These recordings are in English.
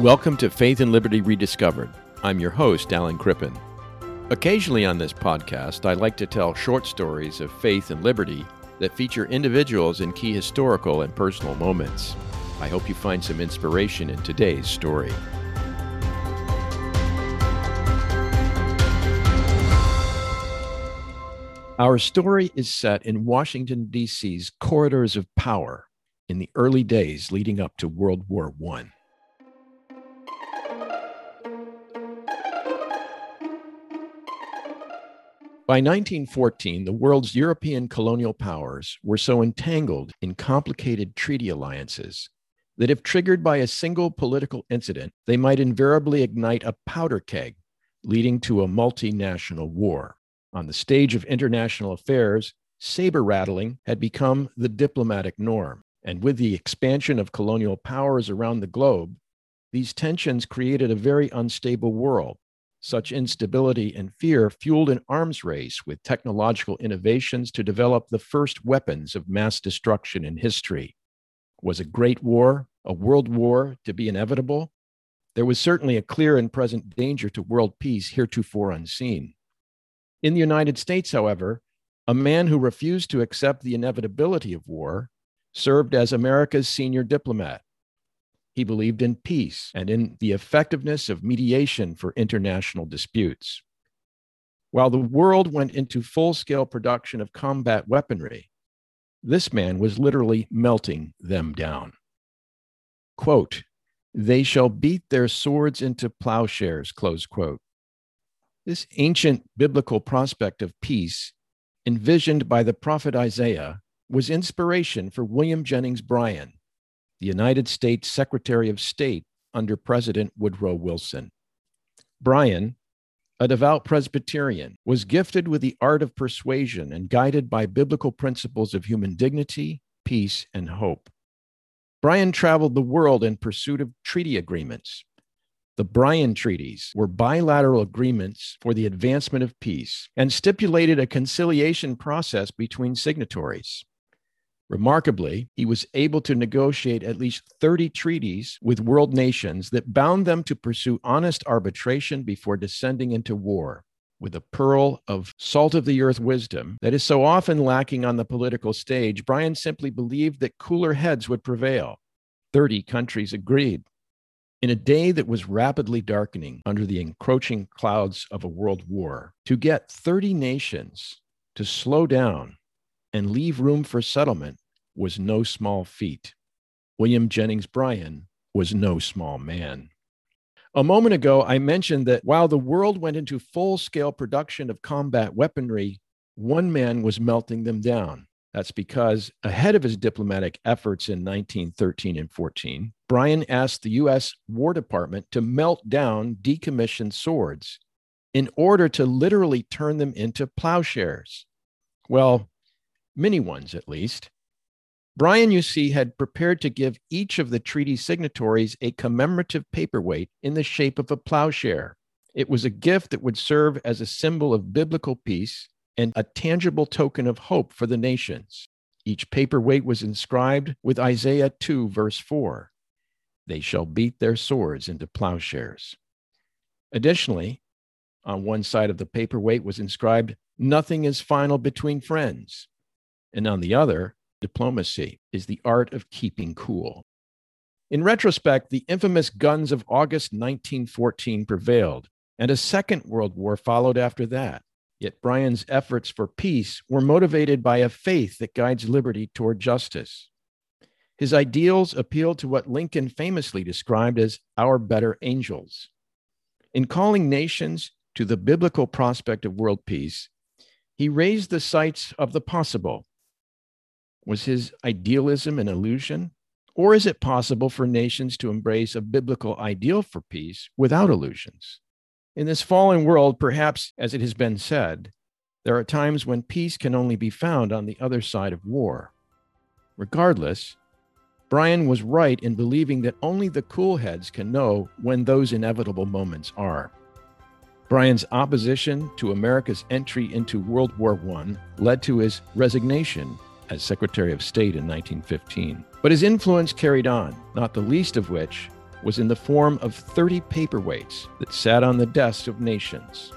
Welcome to Faith and Liberty Rediscovered. I'm your host, Alan Crippen. Occasionally on this podcast, I like to tell short stories of faith and liberty that feature individuals in key historical and personal moments. I hope you find some inspiration in today's story. Our story is set in Washington, D.C.'s corridors of power in the early days leading up to World War I. By 1914, the world's European colonial powers were so entangled in complicated treaty alliances that if triggered by a single political incident, they might invariably ignite a powder keg, leading to a multinational war. On the stage of international affairs, saber rattling had become the diplomatic norm. And with the expansion of colonial powers around the globe, these tensions created a very unstable world such instability and fear fueled an arms race with technological innovations to develop the first weapons of mass destruction in history. Was a great war, a world war, to be inevitable? There was certainly a clear and present danger to world peace heretofore unseen. In the United States, however, a man who refused to accept the inevitability of war served as America's senior diplomat. He believed in peace and in the effectiveness of mediation for international disputes. While the world went into full scale production of combat weaponry, this man was literally melting them down. Quote, they shall beat their swords into plowshares, close quote. This ancient biblical prospect of peace, envisioned by the prophet Isaiah, was inspiration for William Jennings Bryan, the United States Secretary of State under President Woodrow Wilson. Bryan, a devout Presbyterian, was gifted with the art of persuasion and guided by biblical principles of human dignity, peace, and hope. Bryan traveled the world in pursuit of treaty agreements. The Bryan Treaties were bilateral agreements for the advancement of peace and stipulated a conciliation process between signatories. Remarkably, he was able to negotiate at least 30 treaties with world nations that bound them to pursue honest arbitration before descending into war. With a pearl of salt of the earth wisdom that is so often lacking on the political stage, Bryan simply believed that cooler heads would prevail. 30 countries agreed. In a day that was rapidly darkening under the encroaching clouds of a world war, to get 30 nations to slow down and leave room for settlement was no small feat. William Jennings Bryan was no small man. A moment ago, I mentioned that while the world went into full scale production of combat weaponry, one man was melting them down. That's because ahead of his diplomatic efforts in 1913 and 14, Bryan asked the US War Department to melt down decommissioned swords in order to literally turn them into plowshares. Well, many ones at least. Bryan, you see, had prepared to give each of the treaty signatories a commemorative paperweight in the shape of a plowshare. It was a gift that would serve as a symbol of biblical peace and a tangible token of hope for the nations. Each paperweight was inscribed with Isaiah 2, verse 4 They shall beat their swords into plowshares. Additionally, on one side of the paperweight was inscribed, Nothing is final between friends. And on the other, Diplomacy is the art of keeping cool. In retrospect, the infamous guns of August 1914 prevailed, and a second world war followed after that. Yet Bryan's efforts for peace were motivated by a faith that guides liberty toward justice. His ideals appealed to what Lincoln famously described as our better angels. In calling nations to the biblical prospect of world peace, he raised the sights of the possible was his idealism an illusion? Or is it possible for nations to embrace a biblical ideal for peace without illusions? In this fallen world, perhaps as it has been said, there are times when peace can only be found on the other side of war. Regardless, Bryan was right in believing that only the cool heads can know when those inevitable moments are. Bryan's opposition to America's entry into World War I led to his resignation as Secretary of State in 1915. But his influence carried on, not the least of which was in the form of 30 paperweights that sat on the desks of nations,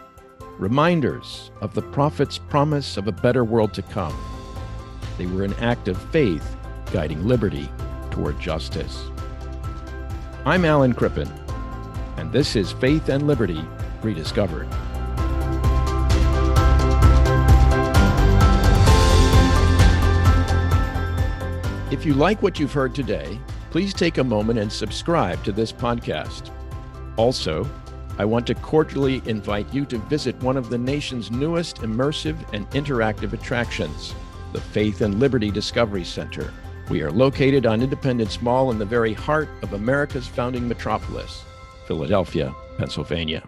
reminders of the prophet's promise of a better world to come. They were an act of faith guiding liberty toward justice. I'm Alan Crippen, and this is Faith and Liberty Rediscovered. If you like what you've heard today, please take a moment and subscribe to this podcast. Also, I want to cordially invite you to visit one of the nation's newest immersive and interactive attractions, the Faith and Liberty Discovery Center. We are located on Independence Mall in the very heart of America's founding metropolis, Philadelphia, Pennsylvania.